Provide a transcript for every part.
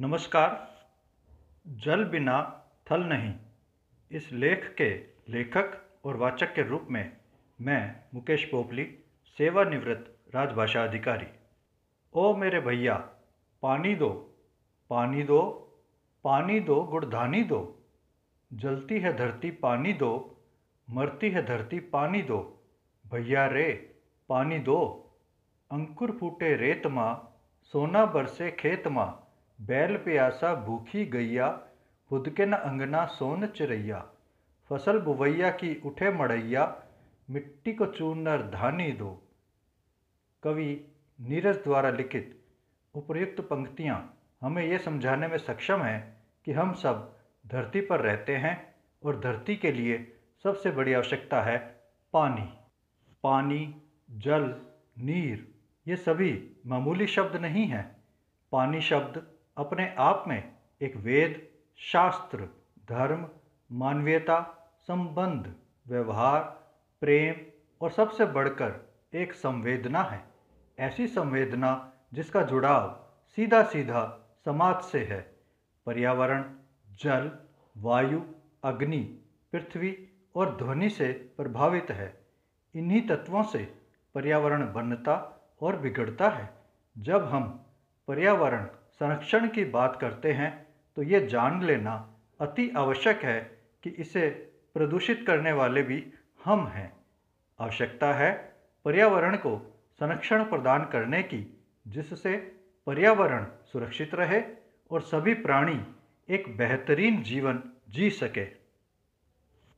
नमस्कार। जल बिना थल नहीं। इस लेख के लेखक और वाचक के रूप में मैं मुकेश पोपली, सेवानिवृत्त राजभाषा अधिकारी। ओ मेरे भैया, पानी दो पानी दो पानी दो, गुड़धानी दो। जलती है धरती पानी दो, मरती है धरती पानी दो। भैया रे, पानी दो। अंकुर फूटे रेत माँ, सोना बरसे खेत माँ। बैल प्यासा भूखी गैया, खुद के न अंगना सोन चिरैया। फ़सल बुवैया की उठे मड़ैया, मिट्टी को चूनर धानी दो। कवि नीरज द्वारा लिखित उपर्युक्त पंक्तियाँ हमें ये समझाने में सक्षम हैं कि हम सब धरती पर रहते हैं और धरती के लिए सबसे बड़ी आवश्यकता है पानी। पानी, जल, नीर, ये सभी मामूली शब्द नहीं हैं। पानी शब्द अपने आप में एक वेद, शास्त्र, धर्म, मानवीयता, संबंध, व्यवहार, प्रेम और सबसे बढ़कर एक संवेदना है। ऐसी संवेदना जिसका जुड़ाव सीधा सीधा समाज से है। पर्यावरण, जल, वायु, अग्नि, पृथ्वी और ध्वनि से प्रभावित है। इन्हीं तत्वों से पर्यावरण बनता और बिगड़ता है। जब हम पर्यावरण संरक्षण की बात करते हैं तो ये जान लेना अति आवश्यक है कि इसे प्रदूषित करने वाले भी हम हैं। आवश्यकता है पर्यावरण को संरक्षण प्रदान करने की, जिससे पर्यावरण सुरक्षित रहे और सभी प्राणी एक बेहतरीन जीवन जी सके।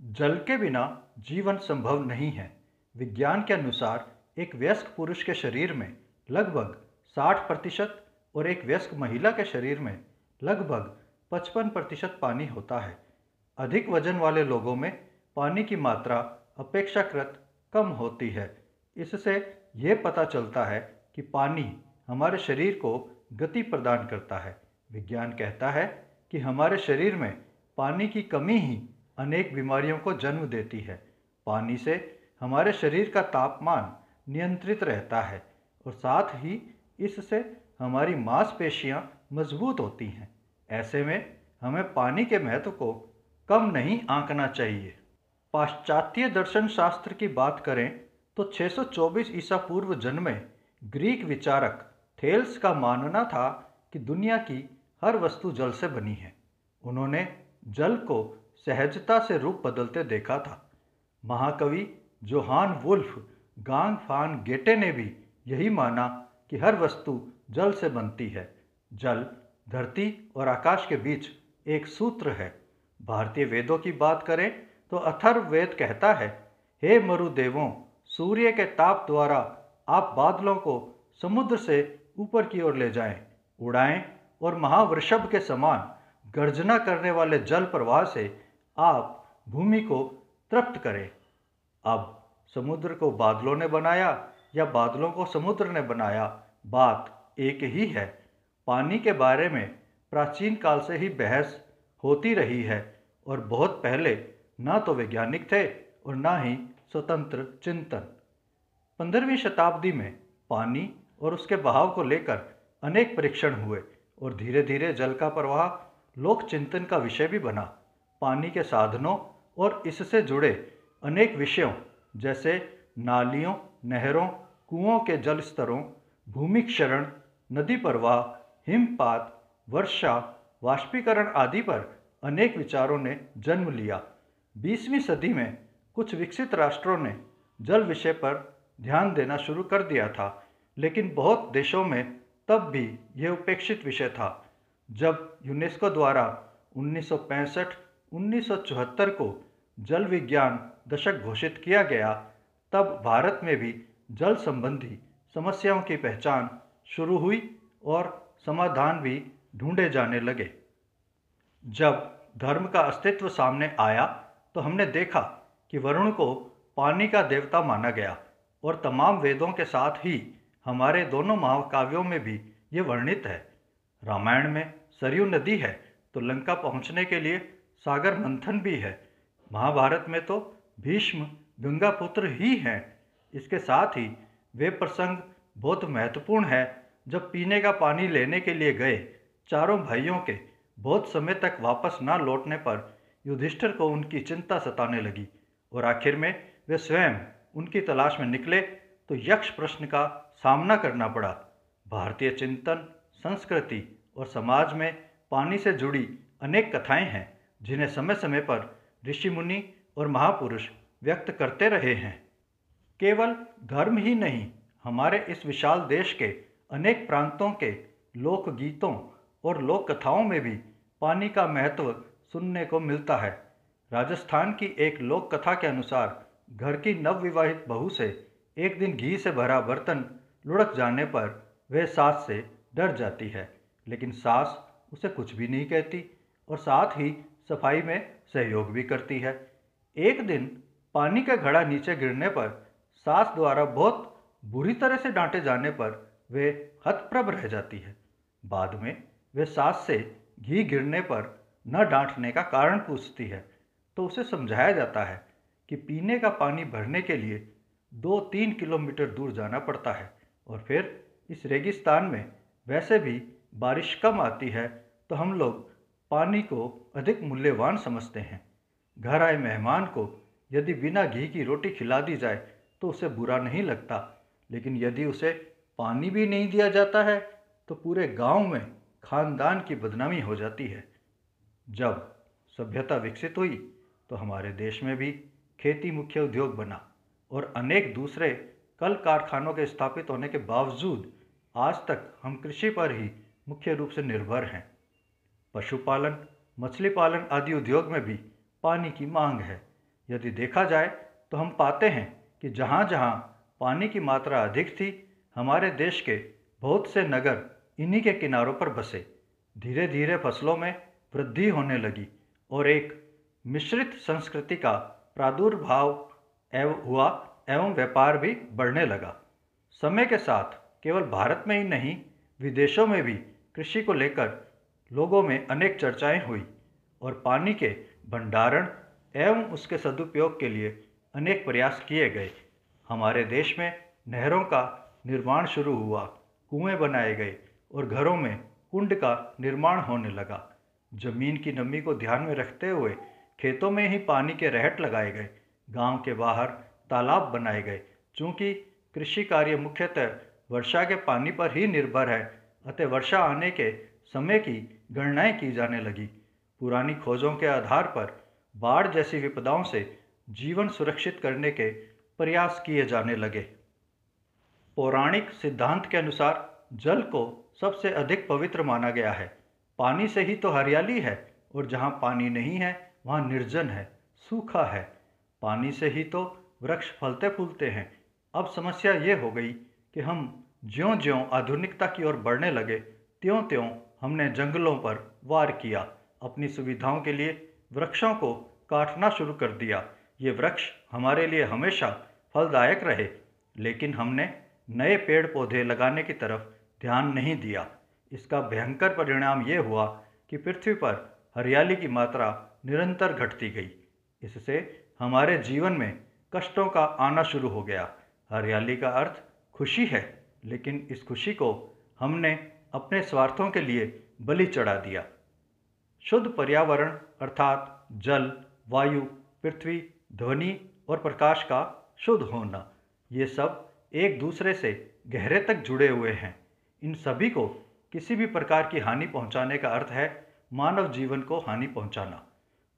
जल के बिना जीवन संभव नहीं है। विज्ञान के अनुसार एक वयस्क पुरुष के शरीर में लगभग 60 प्रतिशत और एक व्यस्क महिला के शरीर में लगभग 55 प्रतिशत पानी होता है। अधिक वज़न वाले लोगों में पानी की मात्रा अपेक्षाकृत कम होती है। इससे ये पता चलता है कि पानी हमारे शरीर को गति प्रदान करता है। विज्ञान कहता है कि हमारे शरीर में पानी की कमी ही अनेक बीमारियों को जन्म देती है। पानी से हमारे शरीर का तापमान नियंत्रित रहता है और साथ ही इससे हमारी मांसपेशियाँ मज़बूत होती हैं। ऐसे में हमें पानी के महत्व को कम नहीं आंकना चाहिए। पाश्चात्य दर्शन शास्त्र की बात करें तो 624 ईसा पूर्व जन्मे ग्रीक विचारक थेल्स का मानना था कि दुनिया की हर वस्तु जल से बनी है। उन्होंने जल को सहजता से रूप बदलते देखा था। महाकवि जोहान वुल्फ गांग फान गेटे ने भी यही माना कि हर वस्तु जल से बनती है। जल धरती और आकाश के बीच एक सूत्र है। भारतीय वेदों की बात करें तो अथर्व वेद कहता है हे मरुदेवों सूर्य के ताप द्वारा आप बादलों को समुद्र से ऊपर की ओर ले जाएँ, उड़ाएँ और महावृषभ के समान गर्जना करने वाले जल प्रवाह से आप भूमि को तृप्त करें। अब समुद्र को बादलों ने बनाया या बादलों को समुद्र ने बनाया? बात एक ही है। पानी के बारे में प्राचीन काल से ही बहस होती रही है और बहुत पहले ना तो वैज्ञानिक थे और ना ही स्वतंत्र चिंतन। पंद्रहवीं शताब्दी में पानी और उसके बहाव को लेकर अनेक परीक्षण हुए और धीरे धीरे जल का प्रवाह, लोक चिंतन का विषय भी बना। पानी के साधनों और इससे जुड़े अनेक विषयों जैसे नालियों, नहरों, कुओं के जल स्तरों, भूमि क्षरण नदी प्रवाह, हिमपात, वर्षा, वाष्पीकरण आदि पर अनेक विचारों ने जन्म लिया। बीसवीं सदी में कुछ विकसित राष्ट्रों ने जल विषय पर ध्यान देना शुरू कर दिया था, लेकिन बहुत देशों में तब भी यह उपेक्षित विषय था। जब यूनेस्को द्वारा 1965 1974 को जल विज्ञान दशक घोषित किया गया, तब भारत में भी जल संबंधी समस्याओं की पहचान शुरू हुई और समाधान भी ढूंढे जाने लगे। जब धर्म का अस्तित्व सामने आया तो हमने देखा कि वरुण को पानी का देवता माना गया और तमाम वेदों के साथ ही हमारे दोनों महाकाव्यों में भी ये वर्णित है। रामायण में सरयू नदी है तो लंका पहुँचने के लिए सागर मंथन भी है। महाभारत में तो भीष्म गंगा पुत्र ही हैं। इसके साथ ही वे प्रसंग बहुत महत्वपूर्ण है। जब पीने का पानी लेने के लिए गए, चारों भाइयों के बहुत समय तक वापस ना लौटने पर युधिष्ठिर को उनकी चिंता सताने लगी और आखिर में वे स्वयं उनकी तलाश में निकले तो यक्ष प्रश्न का सामना करना पड़ा। भारतीय चिंतन, संस्कृति और समाज में पानी से जुड़ी अनेक कथाएँ हैं, जिन्हें समय समय पर ऋषि मुनि और महापुरुष व्यक्त करते रहे हैं। केवल धर्म ही नहीं हमारे इस विशाल देश के अनेक प्रांतों के लोकगीतों और लोक कथाओं में भी पानी का महत्व सुनने को मिलता है। राजस्थान की एक लोक कथा के अनुसार घर की नवविवाहित बहू से एक दिन घी से भरा बर्तन लुढ़क जाने पर वह सास से डर जाती है, लेकिन सास उसे कुछ भी नहीं कहती और साथ ही सफ़ाई में सहयोग भी करती है। एक दिन पानी का घड़ा नीचे गिरने पर सास द्वारा बहुत बुरी तरह से डांटे जाने पर वे हतप्रभ रह जाती है। बाद में वे सास से घी गिरने पर न डांटने का कारण पूछती है। तो उसे समझाया जाता है कि पीने का पानी भरने के लिए दो तीन किलोमीटर दूर जाना पड़ता है और फिर इस रेगिस्तान में वैसे भी बारिश कम आती है तो हम लोग पानी को अधिक मूल्यवान समझते हैं। घर आए मेहमान को यदि बिना घी की रोटी खिला दी जाए तो उसे बुरा नहीं लगता। लेकिन यदि उसे पानी भी नहीं दिया जाता है तो पूरे गाँव में खानदान की बदनामी हो जाती है। जब सभ्यता विकसित हुई तो हमारे देश में भी खेती मुख्य उद्योग बना और अनेक दूसरे कल कारखानों के स्थापित होने के बावजूद आज तक हम कृषि पर ही मुख्य रूप से निर्भर हैं। पशुपालन, मछली पालन आदि उद्योग में भी पानी की मांग है। यदि देखा जाए तो हम पाते हैं कि जहाँ जहाँ पानी की मात्रा अधिक थी, हमारे देश के बहुत से नगर इन्हीं के किनारों पर बसे। धीरे धीरे फ़सलों में वृद्धि होने लगी और एक मिश्रित संस्कृति का प्रादुर्भाव एवं हुआ एवं व्यापार भी बढ़ने लगा। समय के साथ केवल भारत में ही नहीं, विदेशों में भी कृषि को लेकर लोगों में अनेक चर्चाएँ हुई और पानी के भंडारण एवं उसके सदुपयोग के लिए अनेक प्रयास किए गए। हमारे देश में नहरों का निर्माण शुरू हुआ, कुएँ बनाए गए और घरों में कुंड का निर्माण होने लगा। ज़मीन की नमी को ध्यान में रखते हुए खेतों में ही पानी के रहट लगाए गए, गाँव के बाहर तालाब बनाए गए। चूँकि कृषि कार्य मुख्यतः वर्षा के पानी पर ही निर्भर है, अतः वर्षा आने के समय की गणनाएँ की जाने लगी। पुरानी खोजों के आधार पर बाढ़ जैसी विपदाओं से जीवन सुरक्षित करने के प्रयास किए जाने लगे। पौराणिक सिद्धांत के अनुसार जल को सबसे अधिक पवित्र माना गया है। पानी से ही तो हरियाली है और जहाँ पानी नहीं है, वहाँ निर्जन है, सूखा है। पानी से ही तो वृक्ष फलते फूलते हैं। अब समस्या ये हो गई कि हम ज्यों ज्यों आधुनिकता की ओर बढ़ने लगे त्यों त्यों हमने जंगलों पर वार किया, अपनी सुविधाओं के लिए वृक्षों को काटना शुरू कर दिया। ये वृक्ष हमारे लिए हमेशा फलदायक रहे, लेकिन हमने नए पेड़ पौधे लगाने की तरफ़ ध्यान नहीं दिया। इसका भयंकर परिणाम ये हुआ कि पृथ्वी पर हरियाली की मात्रा निरंतर घटती गई। इससे हमारे जीवन में कष्टों का आना शुरू हो गया। हरियाली का अर्थ खुशी है, लेकिन इस खुशी को हमने अपने स्वार्थों के लिए बलि चढ़ा दिया। शुद्ध पर्यावरण, अर्थात जल, वायु, पृथ्वी ध्वनि और प्रकाश का शुद्ध होना। ये सब एक दूसरे से गहरे तक जुड़े हुए हैं। इन सभी को किसी भी प्रकार की हानि पहुँचाने का अर्थ है मानव जीवन को हानि पहुंचाना।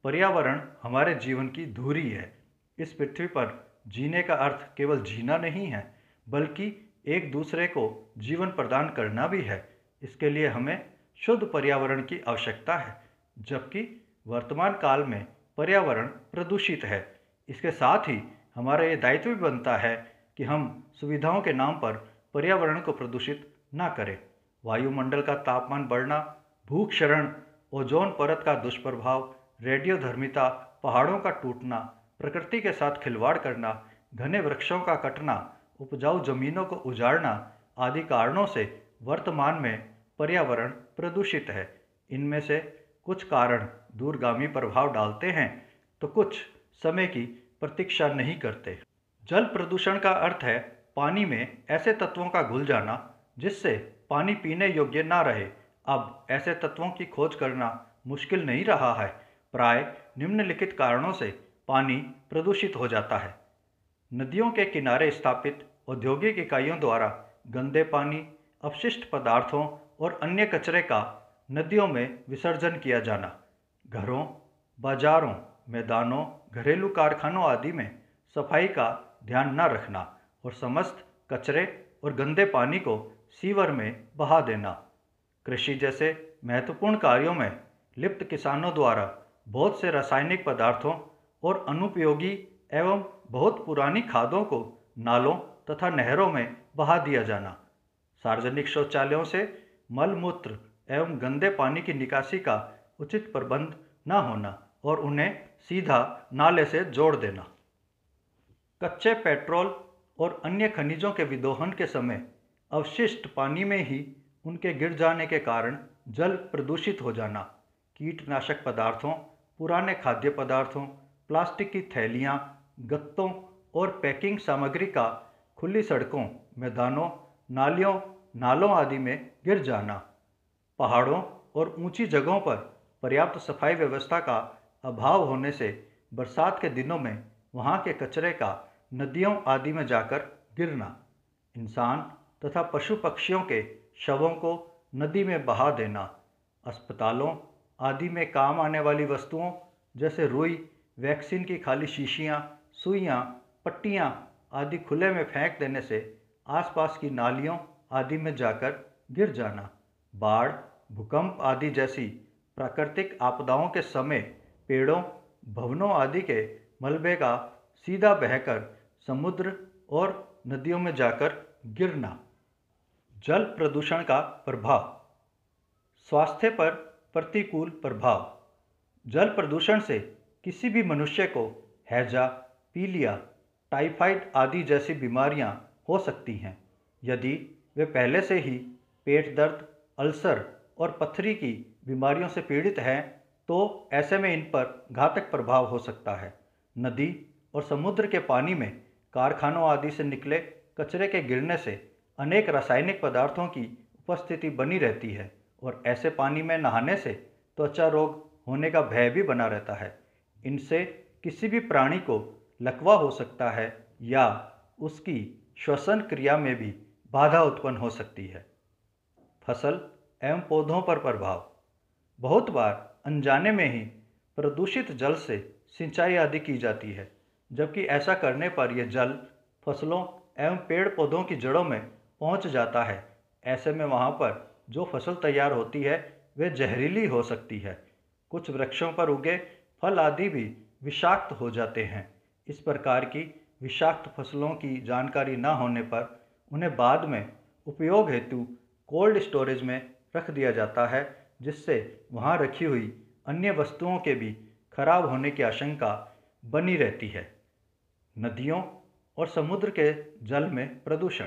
पर्यावरण हमारे जीवन की धूरी है। इस पृथ्वी पर जीने का अर्थ केवल जीना नहीं है, बल्कि एक दूसरे को जीवन प्रदान करना भी है। इसके लिए हमें शुद्ध पर्यावरण की आवश्यकता है, जबकि वर्तमान काल में पर्यावरण प्रदूषित है। इसके साथ ही हमारा ये दायित्व भी बनता है कि हम सुविधाओं के नाम पर पर्यावरण को प्रदूषित ना करें। वायुमंडल का तापमान बढ़ना, भूक्षरण, ओजोन परत का दुष्प्रभाव, रेडियोधर्मिता, पहाड़ों का टूटना, प्रकृति के साथ खिलवाड़ करना, घने वृक्षों का कटना, उपजाऊ जमीनों को उजाड़ना आदि कारणों से वर्तमान में पर्यावरण प्रदूषित है। इनमें से कुछ कारण दूरगामी प्रभाव डालते हैं तो कुछ समय की प्रतीक्षा नहीं करते। जल प्रदूषण का अर्थ है पानी में ऐसे तत्वों का घुल जाना, जिससे पानी पीने योग्य ना रहे। अब ऐसे तत्वों की खोज करना मुश्किल नहीं रहा है। प्राय निम्नलिखित कारणों से पानी प्रदूषित हो जाता है। नदियों के किनारे स्थापित औद्योगिक इकाइयों द्वारा गंदे पानी अपशिष्ट पदार्थों और अन्य कचरे का नदियों में विसर्जन किया जाना। घरों, बाजारों मैदानों, घरेलू कारखानों आदि में सफ़ाई का ध्यान न रखना और समस्त कचरे और गंदे पानी को सीवर में बहा देना। कृषि जैसे महत्वपूर्ण कार्यों में लिप्त किसानों द्वारा बहुत से रासायनिक पदार्थों और अनुपयोगी एवं बहुत पुरानी खादों को नालों तथा नहरों में बहा दिया जाना। सार्वजनिक शौचालयों से मल मूत्र एवं गंदे पानी की निकासी का उचित प्रबंध न होना और उन्हें सीधा नाले से जोड़ देना। कच्चे पेट्रोल और अन्य खनिजों के विदोहन के समय अवशिष्ट पानी में ही उनके गिर जाने के कारण जल प्रदूषित हो जाना, कीटनाशक पदार्थों, पुराने खाद्य पदार्थों, प्लास्टिक की थैलियाँ, गत्तों और पैकिंग सामग्री का खुली सड़कों, मैदानों, नालियों, नालों आदि में गिर जाना, पहाड़ों और ऊँची जगहों पर पर्याप्त सफ़ाई व्यवस्था का अभाव होने से बरसात के दिनों में वहाँ के कचरे का नदियों आदि में जाकर गिरना, इंसान तथा पशु पक्षियों के शवों को नदी में बहा देना, अस्पतालों आदि में काम आने वाली वस्तुओं जैसे रुई, वैक्सीन की खाली शीशियाँ, सुइयाँ, पट्टियाँ आदि खुले में फेंक देने से आसपास की नालियों आदि में जाकर गिर जाना, बाढ़, भूकंप आदि जैसी प्राकृतिक आपदाओं के समय पेड़ों, भवनों आदि के मलबे का सीधा बहकर समुद्र और नदियों में जाकर गिरना। जल प्रदूषण का प्रभाव। स्वास्थ्य पर प्रतिकूल प्रभाव। जल प्रदूषण से किसी भी मनुष्य को हैजा, पीलिया, टाइफाइड आदि जैसी बीमारियाँ हो सकती हैं। यदि वे पहले से ही पेट दर्द, अल्सर और पथरी की बीमारियों से पीड़ित हैं तो ऐसे में इन पर घातक प्रभाव हो सकता है। नदी और समुद्र के पानी में कारखानों आदि से निकले कचरे के गिरने से अनेक रासायनिक पदार्थों की उपस्थिति बनी रहती है और ऐसे पानी में नहाने से त्वचा रोग होने का भय भी बना रहता है। इनसे किसी भी प्राणी को लकवा हो सकता है या उसकी श्वसन क्रिया में भी बाधा उत्पन्न हो सकती है। फ़सल एवं पौधों पर प्रभाव। बहुत बार अनजाने में ही प्रदूषित जल से सिंचाई आदि की जाती है, जबकि ऐसा करने पर यह जल फ़सलों एवं पेड़ पौधों की जड़ों में पहुँच जाता है। ऐसे में वहाँ पर जो फ़सल तैयार होती है वे जहरीली हो सकती है। कुछ वृक्षों पर उगे फल आदि भी विषाक्त हो जाते हैं। इस प्रकार की विषाक्त फ़सलों की जानकारी न होने पर उन्हें बाद में उपयोग हेतु कोल्ड स्टोरेज में रख दिया जाता है जिससे वहाँ रखी हुई अन्य वस्तुओं के भी खराब होने की आशंका बनी रहती है। नदियों और समुद्र के जल में प्रदूषण।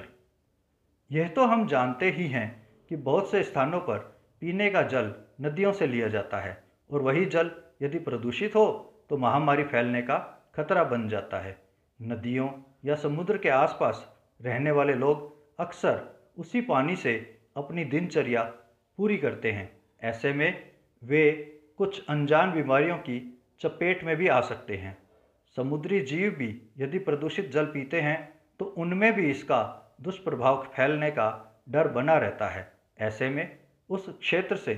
यह तो हम जानते ही हैं कि बहुत से स्थानों पर पीने का जल नदियों से लिया जाता है और वही जल यदि प्रदूषित हो तो महामारी फैलने का खतरा बन जाता है। नदियों या समुद्र के आसपास रहने वाले लोग अक्सर उसी पानी से अपनी दिनचर्या पूरी करते हैं। ऐसे में वे कुछ अनजान बीमारियों की चपेट में भी आ सकते हैं। समुद्री जीव भी यदि प्रदूषित जल पीते हैं तो उनमें भी इसका दुष्प्रभाव फैलने का डर बना रहता है। ऐसे में उस क्षेत्र से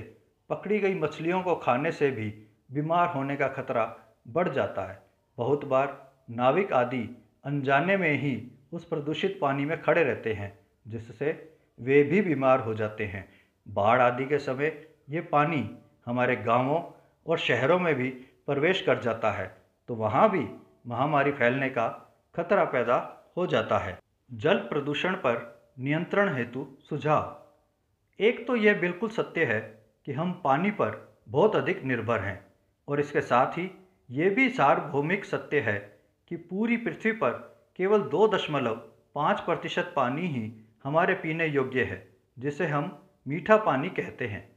पकड़ी गई मछलियों को खाने से भी बीमार होने का खतरा बढ़ जाता है। बहुत बार नाविक आदि अनजाने में ही उस प्रदूषित पानी में खड़े रहते हैं, जिससे वे भी बीमार हो जाते हैं। बाढ़ आदि के समय ये पानी हमारे गाँवों और शहरों में भी प्रवेश कर जाता है तो वहाँ भी महामारी फैलने का खतरा पैदा हो जाता है। जल प्रदूषण पर नियंत्रण हेतु सुझाव। एक तो यह बिल्कुल सत्य है कि हम पानी पर बहुत अधिक निर्भर हैं, और इसके साथ ही ये भी सार्वभौमिक सत्य है कि पूरी पृथ्वी पर केवल दो दशमलव पाँच प्रतिशत पानी ही हमारे पीने योग्य है, जिसे हम मीठा पानी कहते हैं।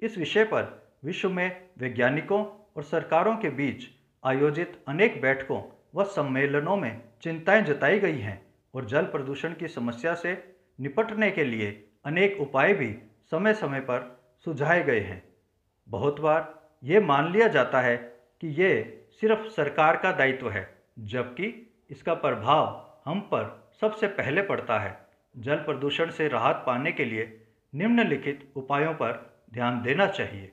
इस विषय पर विश्व में वैज्ञानिकों और सरकारों के बीच आयोजित अनेक बैठकों व सम्मेलनों में चिंताएँ जताई गई हैं और जल प्रदूषण की समस्या से निपटने के लिए अनेक उपाय भी समय समय पर सुझाए गए हैं। बहुत बार ये मान लिया जाता है कि ये सिर्फ़ सरकार का दायित्व है, जबकि इसका प्रभाव हम पर सबसे पहले पड़ता है। जल प्रदूषण से राहत पाने के लिए निम्नलिखित उपायों पर ध्यान देना चाहिए।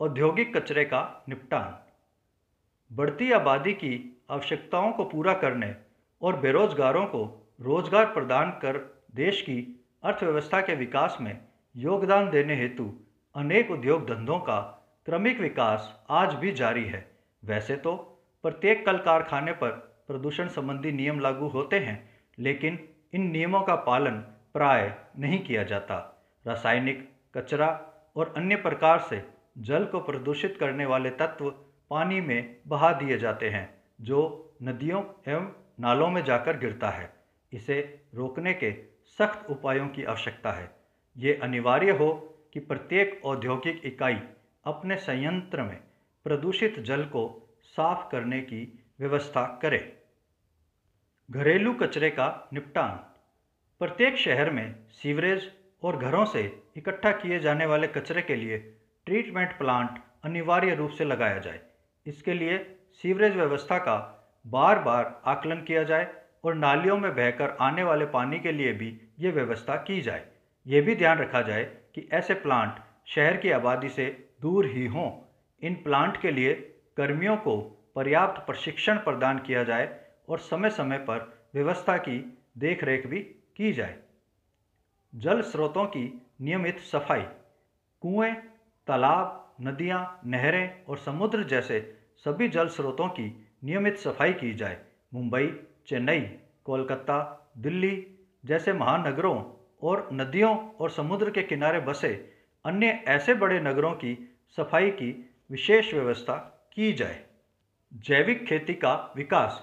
औद्योगिक कचरे का निपटान। बढ़ती आबादी की आवश्यकताओं को पूरा करने और बेरोजगारों को रोज़गार प्रदान कर देश की अर्थव्यवस्था के विकास में योगदान देने हेतु अनेक उद्योग धंधों का क्रमिक विकास आज भी जारी है। वैसे तो प्रत्येक कल कारखाने पर प्रदूषण संबंधी नियम लागू होते हैं, लेकिन इन नियमों का पालन प्राय नहीं किया जाता। रासायनिक कचरा और अन्य प्रकार से जल को प्रदूषित करने वाले तत्व पानी में बहा दिए जाते हैं, जो नदियों एवं नालों में जाकर गिरता है। इसे रोकने के सख्त उपायों की आवश्यकता है। ये अनिवार्य हो कि प्रत्येक औद्योगिक इकाई अपने संयंत्र में प्रदूषित जल को साफ़ करने की व्यवस्था करे। घरेलू कचरे का निपटान। प्रत्येक शहर में सीवरेज और घरों से इकट्ठा किए जाने वाले कचरे के लिए ट्रीटमेंट प्लांट अनिवार्य रूप से लगाया जाए। इसके लिए सीवरेज व्यवस्था का बार बार आकलन किया जाए और नालियों में बहकर आने वाले पानी के लिए भी ये व्यवस्था की जाए। ये भी ध्यान रखा जाए कि ऐसे प्लांट शहर की आबादी से दूर ही हों। इन प्लांट के लिए कर्मियों को पर्याप्त प्रशिक्षण प्रदान किया जाए और समय समय पर व्यवस्था की देखरेख भी की जाए। जल स्रोतों की नियमित सफ़ाई। कुएँ, तालाब नदियाँ, नहरें और समुद्र जैसे सभी जल स्रोतों की नियमित सफ़ाई की जाए। मुंबई चेन्नई कोलकाता दिल्ली जैसे महानगरों और नदियों और समुद्र के किनारे बसे अन्य ऐसे बड़े नगरों की सफ़ाई की विशेष व्यवस्था की जाए। जैविक खेती का विकास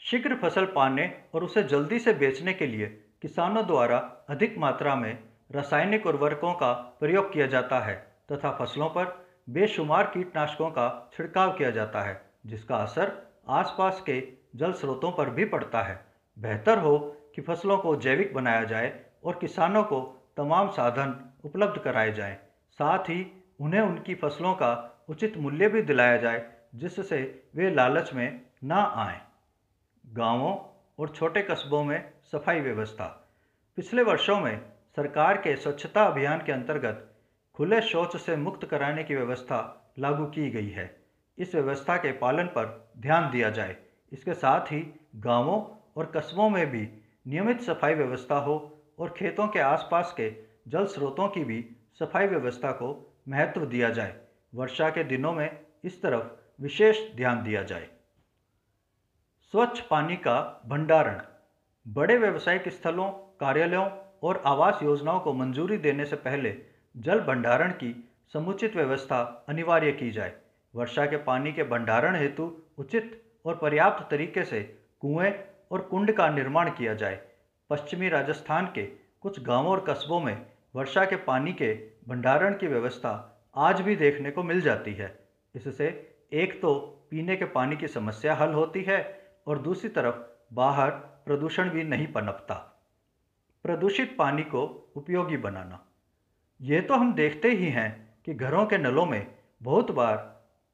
शीघ्र फ़सल पाने और उसे जल्दी से बेचने के लिए किसानों द्वारा अधिक मात्रा में रासायनिक उर्वरकों का प्रयोग किया जाता है तथा फ़सलों पर बेशुमार कीटनाशकों का छिड़काव किया जाता है, जिसका असर आसपास के जल स्रोतों पर भी पड़ता है। बेहतर हो कि फ़सलों को जैविक बनाया जाए और किसानों को तमाम साधन उपलब्ध कराए जाएँ। साथ ही उन्हें उनकी फ़सलों का उचित मूल्य भी दिलाया जाए, जिससे वे लालच में ना आए। गाँवों और छोटे कस्बों में सफ़ाई व्यवस्था। पिछले वर्षों में सरकार के स्वच्छता अभियान के अंतर्गत खुले शौच से मुक्त कराने की व्यवस्था लागू की गई है। इस व्यवस्था के पालन पर ध्यान दिया जाए। इसके साथ ही गाँवों और कस्बों में भी नियमित सफ़ाई व्यवस्था हो और खेतों के आसपास के जल स्रोतों की भी सफ़ाई व्यवस्था को महत्व दिया जाए। वर्षा के दिनों में इस तरफ़ विशेष ध्यान दिया जाए। स्वच्छ पानी का भंडारण। बड़े व्यवसायिक स्थलों, कार्यालयों और आवास योजनाओं को मंजूरी देने से पहले जल भंडारण की समुचित व्यवस्था अनिवार्य की जाए। वर्षा के पानी के भंडारण हेतु उचित और पर्याप्त तरीके से कुएँ और कुंड का निर्माण किया जाए। पश्चिमी राजस्थान के कुछ गाँवों और कस्बों में वर्षा के पानी के भंडारण की व्यवस्था आज भी देखने को मिल जाती है। इससे एक तो पीने के पानी की समस्या हल होती है और दूसरी तरफ़ बाहर प्रदूषण भी नहीं पनपता। प्रदूषित पानी को उपयोगी बनाना। ये तो हम देखते ही हैं कि घरों के नलों में बहुत बार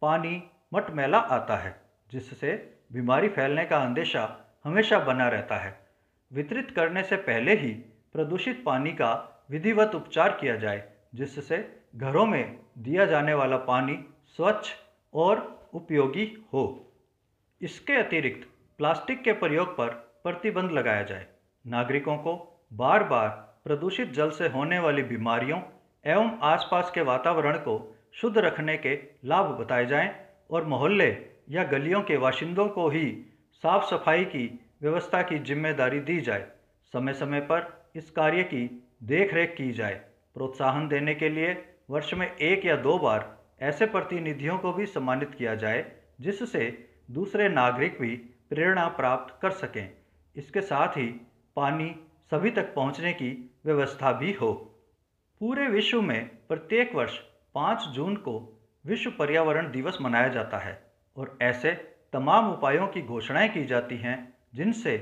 पानी मटमैला आता है, जिससे बीमारी फैलने का अंदेशा हमेशा बना रहता है। वितरित करने से पहले ही प्रदूषित पानी का विधिवत उपचार किया जाए, जिससे घरों में दिया जाने वाला पानी स्वच्छ और उपयोगी हो। इसके अतिरिक्त प्लास्टिक के प्रयोग पर प्रतिबंध लगाया जाए। नागरिकों को बार बार प्रदूषित जल से होने वाली बीमारियों एवं आसपास के वातावरण को शुद्ध रखने के लाभ बताए जाएँ और मोहल्ले या गलियों के बाशिंदों को ही साफ़ सफ़ाई की व्यवस्था की ज़िम्मेदारी दी जाए। समय समय पर इस कार्य की देख रेख की जाए। प्रोत्साहन देने के लिए वर्ष में एक या दो बार ऐसे प्रतिनिधियों को भी सम्मानित किया जाए, जिससे दूसरे नागरिक भी प्रेरणा प्राप्त कर सकें। इसके साथ ही पानी सभी तक पहुँचने की व्यवस्था भी हो। पूरे विश्व में प्रत्येक वर्ष पाँच जून को विश्व पर्यावरण दिवस मनाया जाता है और ऐसे तमाम उपायों की घोषणाएँ की जाती हैं जिनसे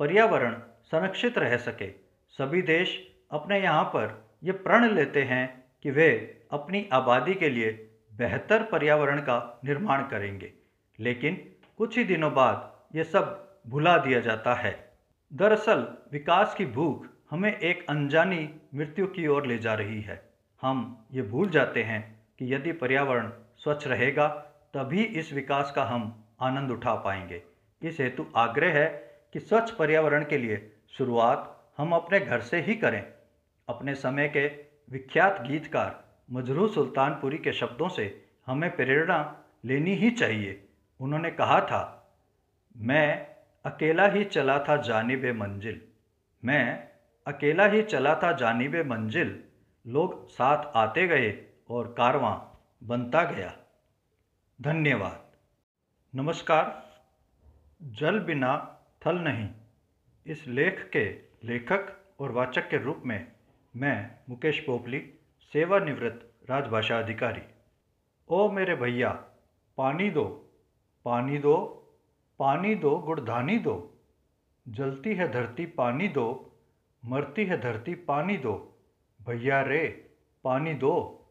पर्यावरण संरक्षित रह सके। सभी देश अपने यहाँ पर ये प्रण लेते हैं कि वे अपनी आबादी के लिए बेहतर पर्यावरण का निर्माण करेंगे। लेकिन कुछ ही दिनों बाद ये सब भुला दिया जाता है। दरअसल, विकास की भूख हमें एक अनजानी मृत्यु की ओर ले जा रही है। हम ये भूल जाते हैं कि यदि पर्यावरण स्वच्छ रहेगा, तभी इस विकास का हम आनंद उठा पाएँगे। इस हेतु आग्रह है कि स्वच्छ पर्यावरण के लिए शुरुआत हम अपने घर से ही करें। अपने समय के विख्यात गीतकार मजरू सुल्तानपुरी के शब्दों से हमें प्रेरणा लेनी ही चाहिए। उन्होंने कहा था, मैं अकेला ही चला था जानिब मंजिल। मैं, अकेला ही चला था जानिब मंजिल। लोग साथ आते गए और कारवां बनता गया। धन्यवाद। नमस्कार। जल बिना थल नहीं। इस लेख के लेखक और वाचक के रूप में मैं मुकेश पोपली, सेवानिवृत्त राजभाषा अधिकारी। ओ मेरे भैया, पानी दो पानी दो। पानी दो, गुड़धानी दो। जलती है धरती, पानी दो। मरती है धरती, पानी दो। भैया रे, पानी दो।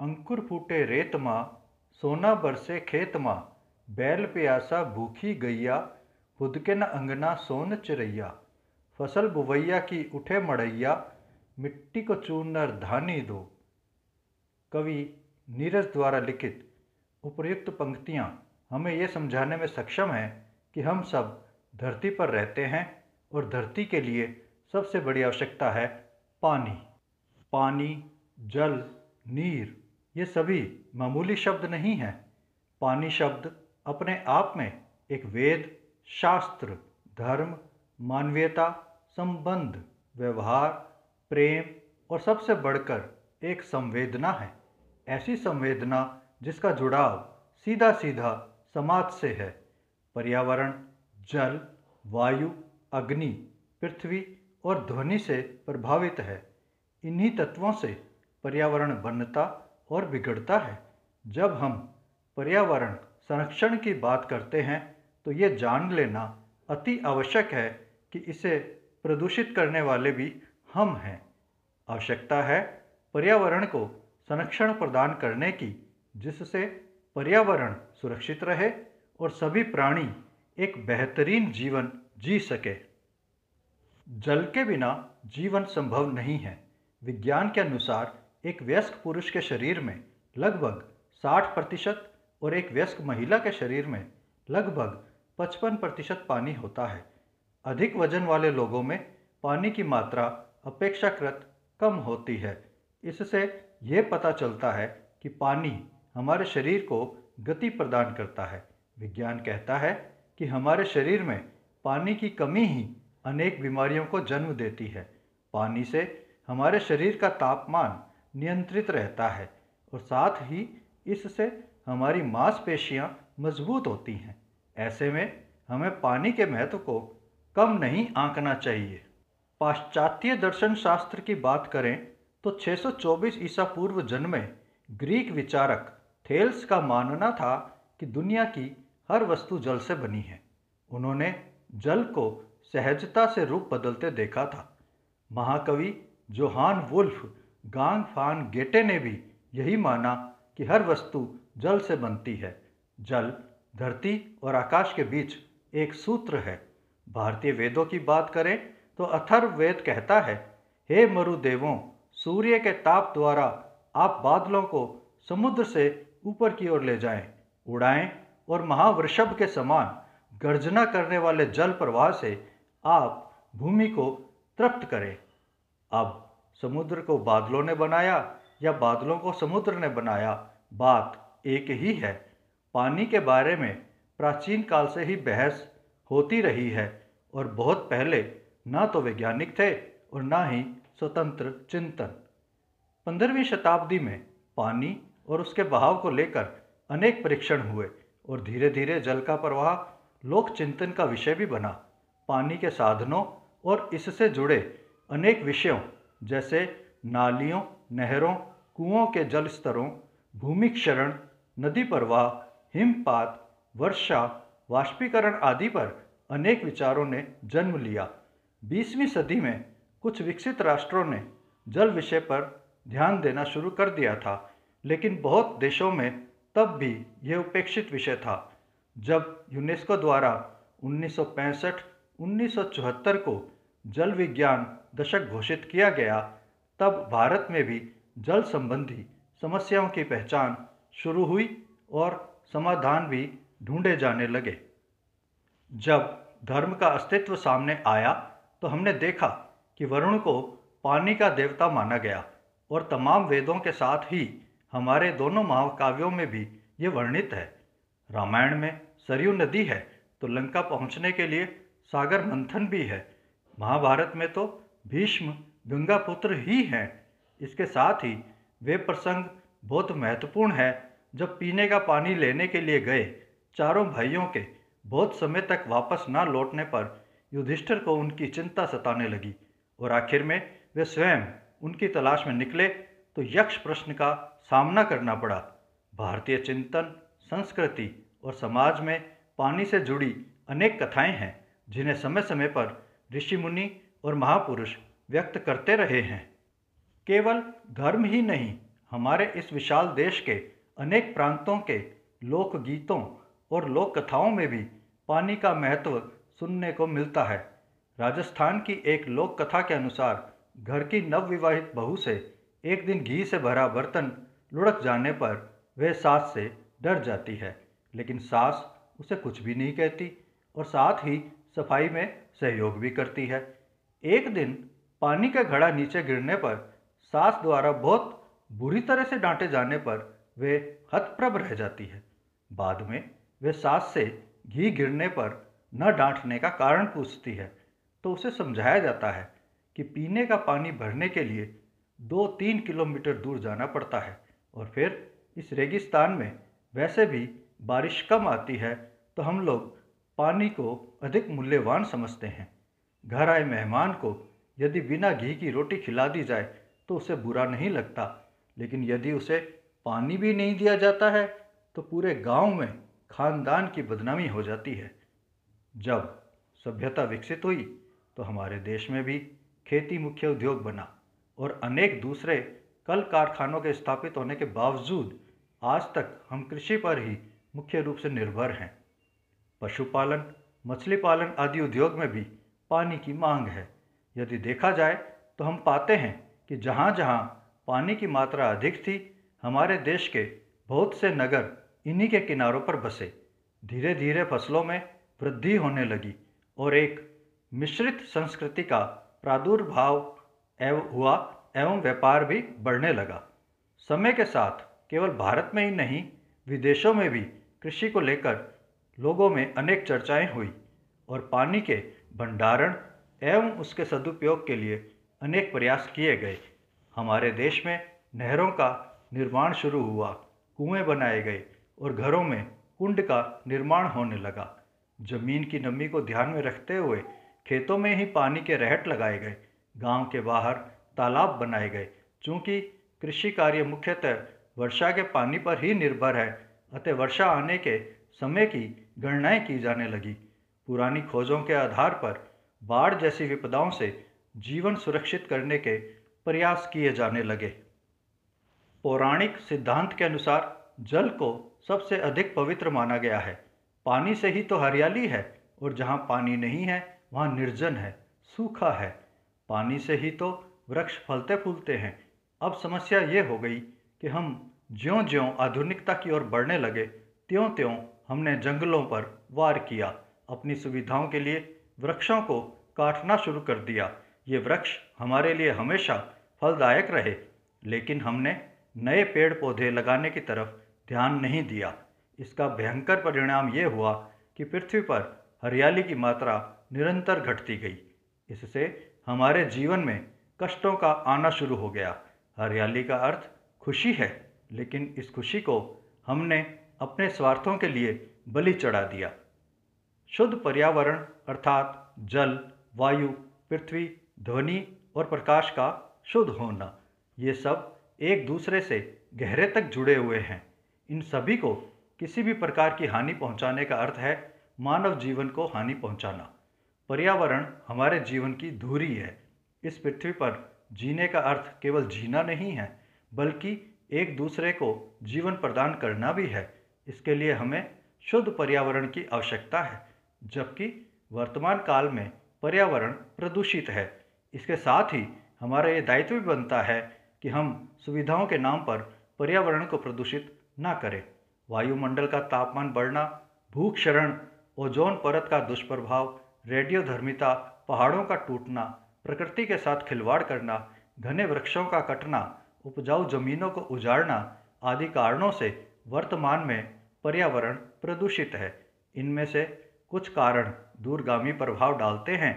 अंकुर फूटे रेत माँ, सोना बरसे खेत माँ। बैल प्यासा भूखी गैया, खुद के न अंगना सोन चिरैया। फ़सल बुवैया की उठे मड़ैया, मिट्टी को चूनर धानी दो। कवि नीरज द्वारा लिखित, उपयुक्त पंक्तियाँ। हमें ये समझाने में सक्षम हैं। कि हम सब धरती पर रहते हैं और धरती के लिए सबसे बड़ी आवश्यकता है पानी। पानी, जल, नीर, ये सभी मामूली शब्द नहीं हैं। पानी शब्द अपने आप में एक वेद, शास्त्र, धर्म, मानवीयता, संबंध, व्यवहार, प्रेम और सबसे बढ़कर एक संवेदना है। ऐसी संवेदना जिसका जुड़ाव सीधा सीधा समाज से है। पर्यावरण, जल, वायु, अग्नि, पृथ्वी और ध्वनि से प्रभावित है। इन्हीं तत्वों से पर्यावरण बनता और बिगड़ता है। जब हम पर्यावरण संरक्षण की बात करते हैं तो ये जान लेना अति आवश्यक है कि इसे प्रदूषित करने वाले भी हम हैं। आवश्यकता है पर्यावरण को संरक्षण प्रदान करने की, जिससे पर्यावरण सुरक्षित रहे और सभी प्राणी एक बेहतरीन जीवन जी सके। जल के बिना जीवन संभव नहीं है। विज्ञान के अनुसार एक व्यस्क पुरुष के शरीर में लगभग 60 प्रतिशत और एक व्यस्क महिला के शरीर में लगभग 55 प्रतिशत पानी होता है। अधिक वज़न वाले लोगों में पानी की मात्रा अपेक्षाकृत कम होती है। इससे ये पता चलता है कि पानी हमारे शरीर को गति प्रदान करता है। विज्ञान कहता है कि हमारे शरीर में पानी की कमी ही अनेक बीमारियों को जन्म देती है। पानी से हमारे शरीर का तापमान नियंत्रित रहता है और साथ ही इससे हमारी मांसपेशियाँ मज़बूत होती हैं। ऐसे में हमें पानी के महत्व को कम नहीं आंकना चाहिए। पाश्चात्य दर्शन शास्त्र की बात करें तो 624 ईसा पूर्व जन्मे ग्रीक विचारक थेल्स का मानना था कि दुनिया की हर वस्तु जल से बनी है। उन्होंने जल को सहजता से रूप बदलते देखा था। महाकवि जोहान वुल्फ गांग फान गेटे ने भी यही माना कि हर वस्तु जल से बनती है। जल धरती और आकाश के बीच एक सूत्र है। भारतीय वेदों की बात करें तो अथर्व वेद कहता है हे मरुदेवों सूर्य के ताप द्वारा आप बादलों को समुद्र से ऊपर की ओर ले जाएँ, उड़ाएँ और महावृषभ के समान गर्जना करने वाले जल प्रवाह से आप भूमि को तृप्त करें। अब समुद्र को बादलों ने बनाया या बादलों को समुद्र ने बनाया, बात एक ही है। पानी के बारे में प्राचीन काल से ही बहस होती रही है और बहुत पहले ना तो वैज्ञानिक थे और ना ही स्वतंत्र चिंतन। पंद्रहवीं शताब्दी में पानी और उसके बहाव को लेकर अनेक परीक्षण हुए। और धीरे धीरे जल का प्रवाह लोक चिंतन का विषय भी बना। पानी के साधनों और इससे जुड़े अनेक विषयों, जैसे नालियों, नहरों, कुओं के जल स्तरों, भूमि क्षरण, नदी प्रवाह, हिमपात, वर्षा, वाष्पीकरण आदि पर अनेक विचारों ने जन्म लिया। बीसवीं सदी में कुछ विकसित राष्ट्रों ने जल विषय पर ध्यान देना शुरू कर दिया था, लेकिन बहुत देशों में तब भी यह उपेक्षित विषय था, जब यूनेस्को द्वारा 1965-1974 को जल विज्ञान दशक घोषित किया गया, तब भारत में भी जल संबंधी समस्याओं की पहचान शुरू हुई और समाधान भी ढूंढे जाने लगे। जब धर्म का अस्तित्व सामने आया तो हमने देखा कि वरुण को पानी का देवता माना गया और तमाम वेदों के साथ ही हमारे दोनों महाकाव्यों में भी ये वर्णित है। रामायण में सरयू नदी है तो लंका पहुँचने के लिए सागर मंथन भी है। महाभारत में तो भीष्म गंगा पुत्र ही हैं। इसके साथ ही वे प्रसंग बहुत महत्वपूर्ण है। जब पीने का पानी लेने के लिए गए, चारों भाइयों के बहुत समय तक वापस न लौटने पर युधिष्ठिर को उनकी चिंता सताने लगी और आखिर में वे स्वयं उनकी तलाश में निकले तो यक्ष प्रश्न का सामना करना पड़ा। भारतीय चिंतन, संस्कृति और समाज में पानी से जुड़ी अनेक कथाएँ हैं, जिन्हें समय समय पर ऋषि मुनि और महापुरुष व्यक्त करते रहे हैं। केवल धर्म ही नहीं, हमारे इस विशाल देश के अनेक प्रांतों के लोकगीतों और लोक कथाओं में भी पानी का महत्व सुनने को मिलता है। राजस्थान की एक लोक कथा के अनुसार घर की नवविवाहित बहू से एक दिन घी से भरा बर्तन लुढ़क जाने पर वह सास से डर जाती है, लेकिन सास उसे कुछ भी नहीं कहती और साथ ही सफ़ाई में सहयोग भी करती है। एक दिन पानी का घड़ा नीचे गिरने पर सास द्वारा बहुत बुरी तरह से डांटे जाने पर वे हतप्रभ रह जाती है। बाद में वे सास से घी गिरने पर न डांटने का कारण पूछती है तो उसे समझाया जाता है कि पीने का पानी भरने के लिए दो तीन किलोमीटर दूर जाना पड़ता है। और फिर इस रेगिस्तान में वैसे भी बारिश कम आती है तो हम लोग पानी को अधिक मूल्यवान समझते हैं। घर आए मेहमान को यदि बिना घी की रोटी खिला दी जाए तो उसे बुरा नहीं लगता। लेकिन यदि उसे पानी भी नहीं दिया जाता है तो पूरे गाँव में खानदान की बदनामी हो जाती है। जब सभ्यता विकसित हुई तो हमारे देश में भी खेती मुख्य उद्योग बना और अनेक दूसरे कल कारखानों के स्थापित होने के बावजूद आज तक हम कृषि पर ही मुख्य रूप से निर्भर हैं। पशुपालन, मछली पालन आदि उद्योग में भी पानी की मांग है। यदि देखा जाए तो हम पाते हैं कि जहाँ जहाँ पानी की मात्रा अधिक थी, हमारे देश के बहुत से नगर इन्हीं के किनारों पर बसे। धीरे धीरे फ़सलों में वृद्धि होने लगी और एक मिश्रित संस्कृति का प्रादुर्भाव एवं हुआ एवं व्यापार भी बढ़ने लगा। समय के साथ केवल भारत में ही नहीं, विदेशों में भी कृषि को लेकर लोगों में अनेक चर्चाएँ हुई और पानी के भंडारण एवं उसके सदुपयोग के लिए अनेक प्रयास किए गए। हमारे देश में नहरों का निर्माण शुरू हुआ, कुएँ बनाए गए और घरों में कुंड का निर्माण होने लगा। ज़मीन की नमी को ध्यान में रखते हुए खेतों में ही पानी के रहट लगाए गए, गाँव के बाहर तालाब बनाए गए। चूँकि कृषि कार्य मुख्यतः वर्षा के पानी पर ही निर्भर है, अतः वर्षा आने के समय की गणनाएँ की जाने लगी। पुरानी खोजों के आधार पर बाढ़ जैसी विपदाओं से जीवन सुरक्षित करने के प्रयास किए जाने लगे। पौराणिक सिद्धांत के अनुसार जल को सबसे अधिक पवित्र माना गया है। पानी से ही तो हरियाली है, और जहाँ पानी नहीं है, वहाँ निर्जन है, सूखा है। पानी से ही तो वृक्ष फलते फूलते हैं। अब समस्या ये हो गई कि हम ज्यों ज्यों आधुनिकता की ओर बढ़ने लगे त्यों त्यों हमने जंगलों पर वार किया, अपनी सुविधाओं के लिए वृक्षों को काटना शुरू कर दिया। ये वृक्ष हमारे लिए हमेशा फलदायक रहे, लेकिन हमने नए पेड़ पौधे लगाने की तरफ़ ध्यान नहीं दिया। इसका भयंकर परिणाम ये हुआ कि पृथ्वी पर हरियाली की मात्रा निरंतर घटती गई। इससे हमारे जीवन में कष्टों का आना शुरू हो गया। हरियाली का अर्थ खुशी है, लेकिन इस खुशी को हमने अपने स्वार्थों के लिए बलि चढ़ा दिया। शुद्ध पर्यावरण अर्थात जल, वायु, पृथ्वी, ध्वनि और प्रकाश का शुद्ध होना, ये सब एक दूसरे से गहरे तक जुड़े हुए हैं। इन सभी को किसी भी प्रकार की हानि पहुँचाने का अर्थ है मानव जीवन को हानि पहुंचाना। पर्यावरण हमारे जीवन की धुरी है इस पृथ्वी पर जीने का अर्थ केवल जीना नहीं है, बल्कि एक दूसरे को जीवन प्रदान करना भी है। इसके लिए हमें शुद्ध पर्यावरण की आवश्यकता है, जबकि वर्तमान काल में पर्यावरण प्रदूषित है। इसके साथ ही हमारा ये दायित्व भी बनता है कि हम सुविधाओं के नाम पर पर्यावरण को प्रदूषित ना करें। वायुमंडल का तापमान बढ़ना, भूक्षरण, ओजोन परत का दुष्प्रभाव, रेडियोधर्मिता, पहाड़ों का टूटना प्रकृति के साथ खिलवाड़ करना, घने वृक्षों का कटना, उपजाऊ जमीनों को उजाड़ना आदि कारणों से वर्तमान में पर्यावरण प्रदूषित है। इनमें से कुछ कारण दूरगामी प्रभाव डालते हैं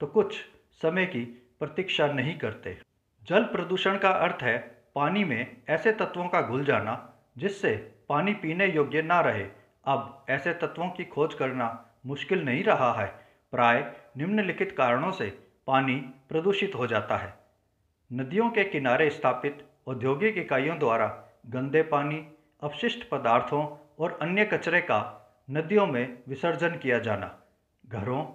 तो कुछ समय की प्रतीक्षा नहीं करते। जल प्रदूषण का अर्थ है पानी में ऐसे तत्वों का घुल जाना, जिससे पानी पीने योग्य ना रहे। अब ऐसे तत्वों की खोज करना मुश्किल नहीं रहा है। प्राय निम्नलिखित कारणों से पानी प्रदूषित हो जाता है। नदियों के किनारे स्थापित औद्योगिक इकाइयों द्वारा गंदे पानी अपशिष्ट पदार्थों और अन्य कचरे का नदियों में विसर्जन किया जाना। घरों,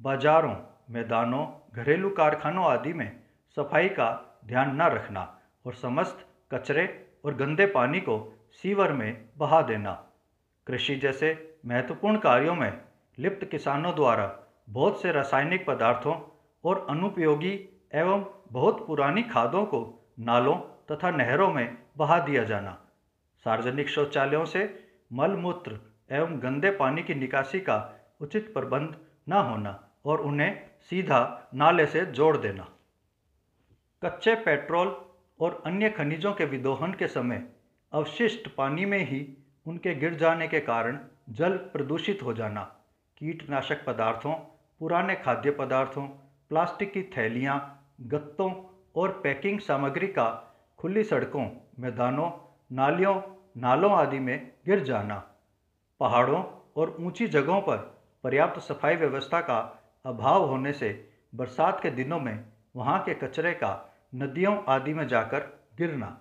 बाजारों, मैदानों, घरेलू कारखानों आदि में सफ़ाई का ध्यान न रखना और समस्त कचरे और गंदे पानी को सीवर में बहा देना। कृषि जैसे महत्वपूर्ण कार्यों में लिप्त किसानों द्वारा बहुत से रासायनिक पदार्थों और अनुपयोगी एवं बहुत पुरानी खादों को नालों तथा नहरों में बहा दिया जाना। सार्वजनिक शौचालयों से मल मूत्र एवं गंदे पानी की निकासी का उचित प्रबंध न होना और उन्हें सीधा नाले से जोड़ देना। कच्चे पेट्रोल और अन्य खनिजों के विदोहन के समय अवशिष्ट पानी में ही उनके गिर जाने के कारण जल प्रदूषित हो जाना। कीटनाशक पदार्थों, पुराने खाद्य पदार्थों प्लास्टिक की थैलियाँ, गत्तों और पैकिंग सामग्री का खुली सड़कों, मैदानों, नालियों, नालों आदि में गिर जाना, पहाड़ों और ऊँची जगहों पर पर्याप्त सफ़ाई व्यवस्था का अभाव होने से बरसात के दिनों में वहाँ के कचरे का नदियों आदि में जाकर गिरना,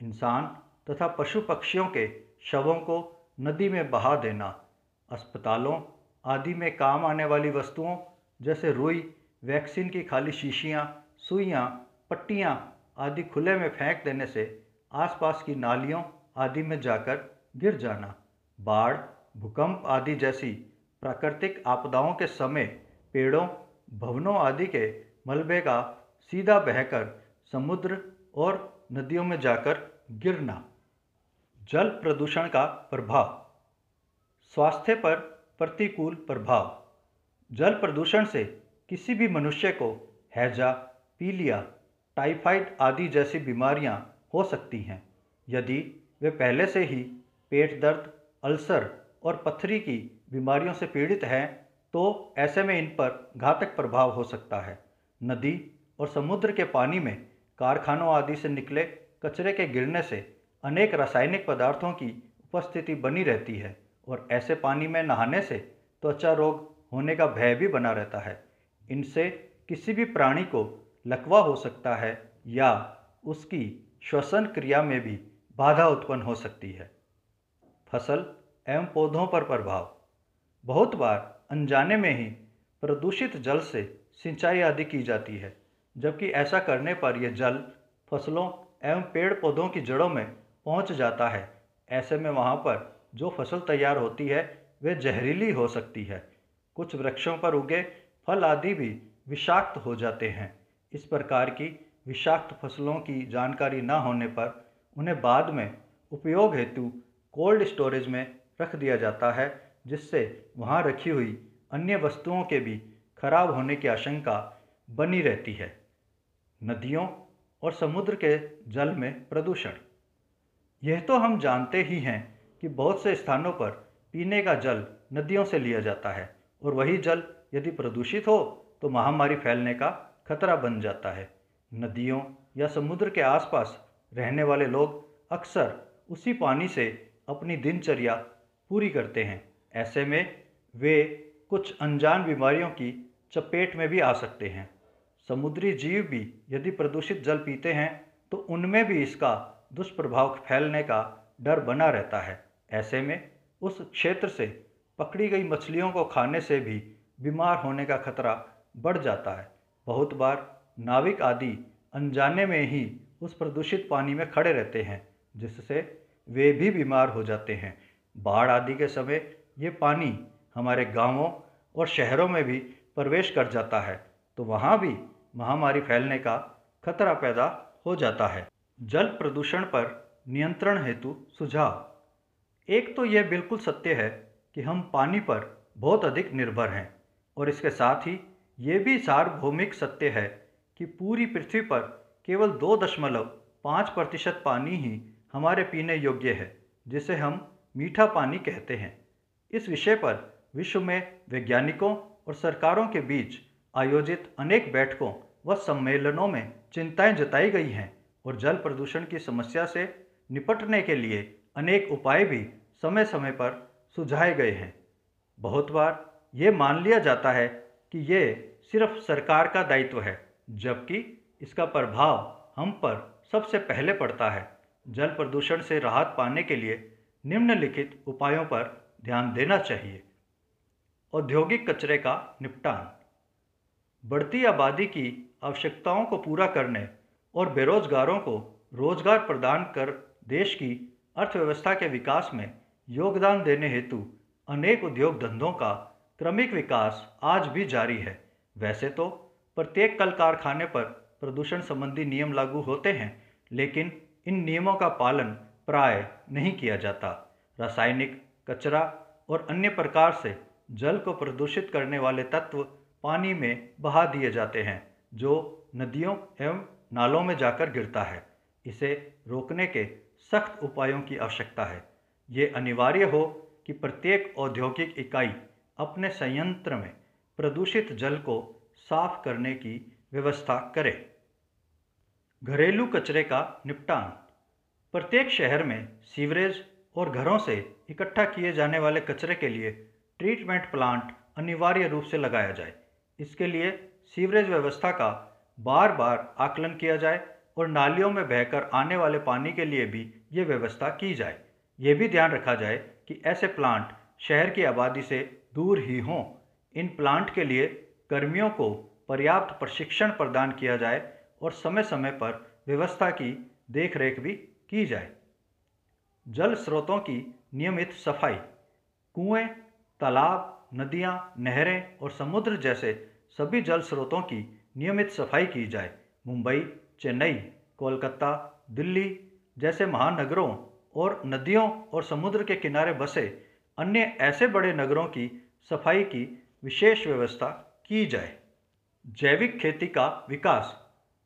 इंसान तथा पशु पक्षियों के शवों को नदी में बहा देना, अस्पतालों आदि में काम आने वाली वस्तुओं जैसे रुई वैक्सीन की खाली शीशियाँ, सुइयाँ, पट्टियाँ आदि खुले में फेंक देने से आसपास की नालियों आदि में जाकर गिर जाना, बाढ़, भूकंप आदि जैसी प्राकृतिक आपदाओं के समय पेड़ों, भवनों आदि के मलबे का सीधा बहकर समुद्र और नदियों में जाकर गिरना। जल प्रदूषण का प्रभाव। स्वास्थ्य पर प्रतिकूल प्रभाव। जल प्रदूषण से किसी भी मनुष्य को हैजा, पीलिया, टाइफाइड आदि जैसी बीमारियाँ हो सकती हैं, यदि वे पहले से ही पेट दर्द, अल्सर और पथरी की बीमारियों से पीड़ित हैं तो ऐसे में इन पर घातक प्रभाव हो सकता है। नदी और समुद्र के पानी में कारखानों आदि से निकले कचरे के गिरने से अनेक रासायनिक पदार्थों की उपस्थिति बनी रहती है, और ऐसे पानी में नहाने से त्वचा रोग होने का भय भी बना रहता है। इनसे किसी भी प्राणी को लकवा हो सकता है या उसकी श्वसन क्रिया में भी बाधा उत्पन्न हो सकती है। फ़सल एवं पौधों पर प्रभाव। बहुत बार अनजाने में ही प्रदूषित जल से सिंचाई आदि की जाती है, जबकि ऐसा करने पर यह जल फ़सलों एवं पेड़ पौधों की जड़ों में पहुँच जाता है। ऐसे में वहाँ पर जो फ़सल तैयार होती है वे जहरीली हो सकती है। कुछ वृक्षों पर उगे फल आदि भी विषाक्त हो जाते हैं। इस प्रकार की विषाक्त फ़सलों की जानकारी न होने पर उन्हें बाद में उपयोग हेतु कोल्ड स्टोरेज में रख दिया जाता है, जिससे वहाँ रखी हुई अन्य वस्तुओं के भी खराब होने की आशंका बनी रहती है। नदियों और समुद्र के जल में प्रदूषण। यह तो हम जानते ही हैं कि बहुत से स्थानों पर पीने का जल नदियों से लिया जाता है और वही जल यदि प्रदूषित हो तो महामारी फैलने का खतरा बन जाता है। नदियों या समुद्र के आसपास रहने वाले लोग अक्सर उसी पानी से अपनी दिनचर्या पूरी करते हैं। ऐसे में वे कुछ अनजान बीमारियों की चपेट में भी आ सकते हैं। समुद्री जीव भी यदि प्रदूषित जल पीते हैं तो उनमें भी इसका दुष्प्रभाव फैलने का डर बना रहता है। ऐसे में उस क्षेत्र से पकड़ी गई मछलियों को खाने से भी बीमार होने का खतरा बढ़ जाता है। बहुत बार नाविक आदि अनजाने में ही उस प्रदूषित पानी में खड़े रहते हैं, जिससे वे भी बीमार हो जाते हैं। बाढ़ आदि के समय ये पानी हमारे गाँवों और शहरों में भी प्रवेश कर जाता है तो वहाँ भी महामारी फैलने का खतरा पैदा हो जाता है। जल प्रदूषण पर नियंत्रण हेतु सुझाव। एक तो यह बिल्कुल सत्य है कि हम पानी पर बहुत अधिक निर्भर हैं। और इसके साथ ही ये भी सार्वभौमिक सत्य है कि पूरी पृथ्वी पर केवल दो दशमलव पाँच प्रतिशत पानी ही हमारे पीने योग्य है, जिसे हम मीठा पानी कहते हैं। इस विषय पर विश्व में वैज्ञानिकों और सरकारों के बीच आयोजित अनेक बैठकों व सम्मेलनों में चिंताएँ जताई गई हैं और जल प्रदूषण की समस्या से निपटने के लिए अनेक उपाय भी समय समय पर सुझाए गए हैं। बहुत बार ये मान लिया जाता है कि ये सिर्फ़ सरकार का दायित्व है, जबकि इसका प्रभाव हम पर सबसे पहले पड़ता है। जल प्रदूषण से राहत पाने के लिए निम्नलिखित उपायों पर ध्यान देना चाहिए। औद्योगिक कचरे का निपटान। बढ़ती आबादी की आवश्यकताओं को पूरा करने और बेरोजगारों को रोज़गार प्रदान कर देश की अर्थव्यवस्था के विकास में योगदान देने हेतु अनेक उद्योग धंधों का क्रमिक विकास आज भी जारी है। वैसे तो प्रत्येक कल कारखाने पर प्रदूषण संबंधी नियम लागू होते हैं, लेकिन इन नियमों का पालन प्राय नहीं किया जाता। रासायनिक, कचरा और अन्य प्रकार से जल को प्रदूषित करने वाले तत्व पानी में बहा दिए जाते हैं, जो नदियों एवं नालों में जाकर गिरता है। इसे रोकने के सख्त उपायों की आवश्यकता है। ये अनिवार्य हो कि प्रत्येक औद्योगिक इकाई अपने संयंत्र में प्रदूषित जल को साफ़ करने की व्यवस्था करें। घरेलू कचरे का निपटान। प्रत्येक शहर में सीवरेज और घरों से इकट्ठा किए जाने वाले कचरे के लिए ट्रीटमेंट प्लांट अनिवार्य रूप से लगाया जाए। इसके लिए सीवरेज व्यवस्था का बार बार आकलन किया जाए और नालियों में बहकर आने वाले पानी के लिए भी ये व्यवस्था की जाए। ये भी ध्यान रखा जाए कि ऐसे प्लांट शहर की आबादी से दूर ही हों। इन प्लांट के लिए कर्मियों को पर्याप्त प्रशिक्षण प्रदान किया जाए और समय समय पर व्यवस्था की देखरेख भी की जाए। जल स्रोतों की नियमित सफ़ाई कुएँ, तालाब नदियाँ, नहरें और समुद्र जैसे सभी जल स्रोतों की नियमित सफ़ाई की जाए। मुंबई चेन्नई कोलकाता दिल्ली जैसे महानगरों और नदियों और समुद्र के किनारे बसे अन्य ऐसे बड़े नगरों की सफ़ाई की विशेष व्यवस्था की जाए। जैविक खेती का विकास,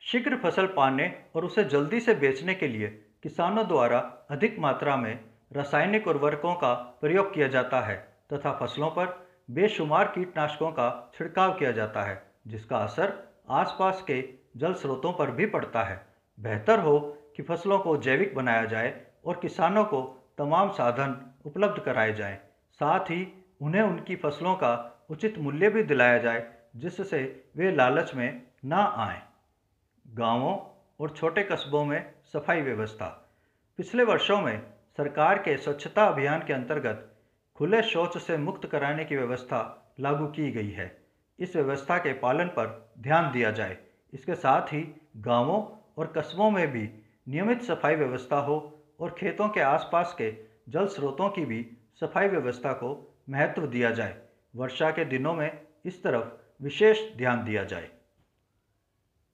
शीघ्र फ़सल पाने और उसे जल्दी से बेचने के लिए किसानों द्वारा अधिक मात्रा में रासायनिक उर्वरकों का प्रयोग किया जाता है तथा फ़सलों पर बेशुमार कीटनाशकों का छिड़काव किया जाता है, जिसका असर आसपास के जल स्रोतों पर भी पड़ता है। बेहतर हो कि फ़सलों को जैविक बनाया जाए और किसानों को तमाम साधन उपलब्ध कराए जाएँ। साथ ही उन्हें उनकी फ़सलों का उचित मूल्य भी दिलाया जाए, जिससे वे लालच में ना आए। गाँवों और छोटे कस्बों में सफ़ाई व्यवस्था। पिछले वर्षों में सरकार के स्वच्छता अभियान के अंतर्गत खुले शौच से मुक्त कराने की व्यवस्था लागू की गई है। इस व्यवस्था के पालन पर ध्यान दिया जाए। इसके साथ ही गाँवों और कस्बों में भी नियमित सफ़ाई व्यवस्था हो और खेतों के आसपास के जल स्रोतों की भी सफ़ाई व्यवस्था को महत्व दिया जाए। वर्षा के दिनों में इस तरफ़ विशेष ध्यान दिया जाए।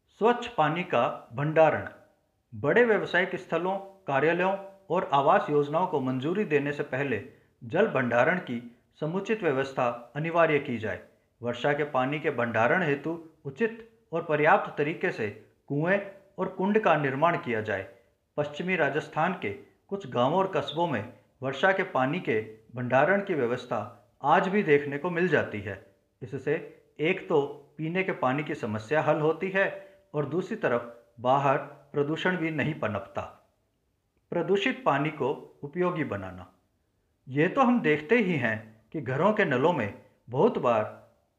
स्वच्छ पानी का भंडारण। बड़े व्यावसायिक स्थलों, कार्यालयों और आवास योजनाओं को मंजूरी देने से पहले जल भंडारण की समुचित व्यवस्था अनिवार्य की जाए। वर्षा के पानी के भंडारण हेतु उचित और पर्याप्त तरीके से कुएँ और कुंड का निर्माण किया जाए। पश्चिमी राजस्थान के कुछ गाँवों और कस्बों में वर्षा के पानी के भंडारण की व्यवस्था आज भी देखने को मिल जाती है। इससे एक तो पीने के पानी की समस्या हल होती है और दूसरी तरफ़ बाहर प्रदूषण भी नहीं पनपता। प्रदूषित पानी को उपयोगी बनाना। ये तो हम देखते ही हैं कि घरों के नलों में बहुत बार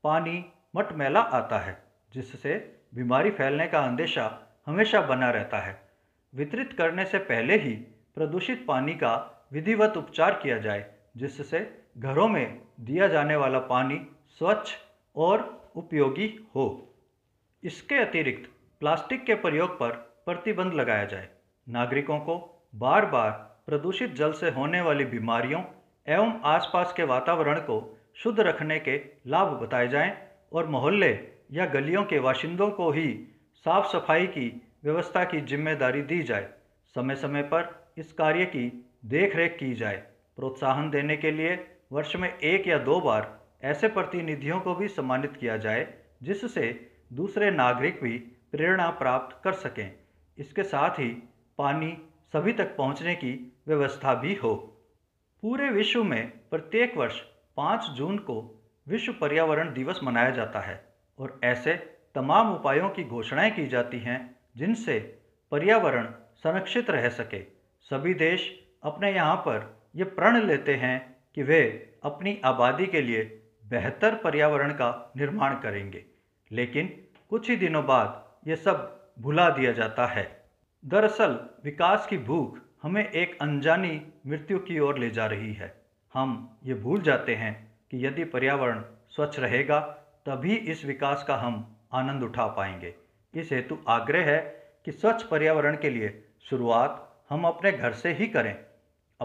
पानी मटमैला आता है, जिससे बीमारी फैलने का अंदेशा हमेशा बना रहता है। वितरित करने से पहले ही प्रदूषित पानी का विधिवत उपचार किया जाए जिससे घरों में दिया जाने वाला पानी स्वच्छ और उपयोगी हो। इसके अतिरिक्त प्लास्टिक के प्रयोग पर प्रतिबंध लगाया जाए। नागरिकों को बार बार प्रदूषित जल से होने वाली बीमारियों एवं आसपास के वातावरण को शुद्ध रखने के लाभ बताए जाएँ और मोहल्ले या गलियों के बाशिंदों को ही साफ़ सफ़ाई की व्यवस्था की ज़िम्मेदारी दी जाए। समय समय पर इस कार्य की देख रेख की जाए। प्रोत्साहन देने के लिए वर्ष में एक या दो बार ऐसे प्रतिनिधियों को भी सम्मानित किया जाए, जिससे दूसरे नागरिक भी प्रेरणा प्राप्त कर सकें। इसके साथ ही पानी सभी तक पहुँचने की व्यवस्था भी हो। पूरे विश्व में प्रत्येक वर्ष पाँच जून को विश्व पर्यावरण दिवस मनाया जाता है और ऐसे तमाम उपायों की घोषणाएँ की जाती हैं, जिनसे पर्यावरण संरक्षित रह सके। सभी देश अपने यहाँ पर ये प्रण लेते हैं कि वे अपनी आबादी के लिए बेहतर पर्यावरण का निर्माण करेंगे। लेकिन कुछ ही दिनों बाद ये सब भुला दिया जाता है। दरअसल, विकास की भूख हमें एक अनजानी मृत्यु की ओर ले जा रही है। हम ये भूल जाते हैं कि यदि पर्यावरण स्वच्छ रहेगा, तभी इस विकास का हम आनंद उठा पाएँगे। इस हेतु आग्रह है कि स्वच्छ पर्यावरण के लिए शुरुआत हम अपने घर से ही करें।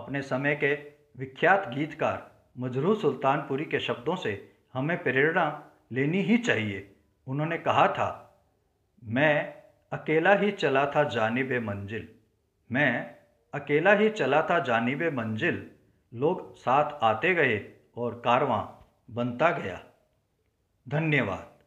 अपने समय के विख्यात गीतकार मजरू सुल्तानपुरी के शब्दों से हमें प्रेरणा लेनी ही चाहिए। उन्होंने कहा था, मैं अकेला ही चला था जानिब मंजिल। मैं अकेला ही चला था जानिब मंजिल। लोग साथ आते गए और कारवां बनता गया। धन्यवाद।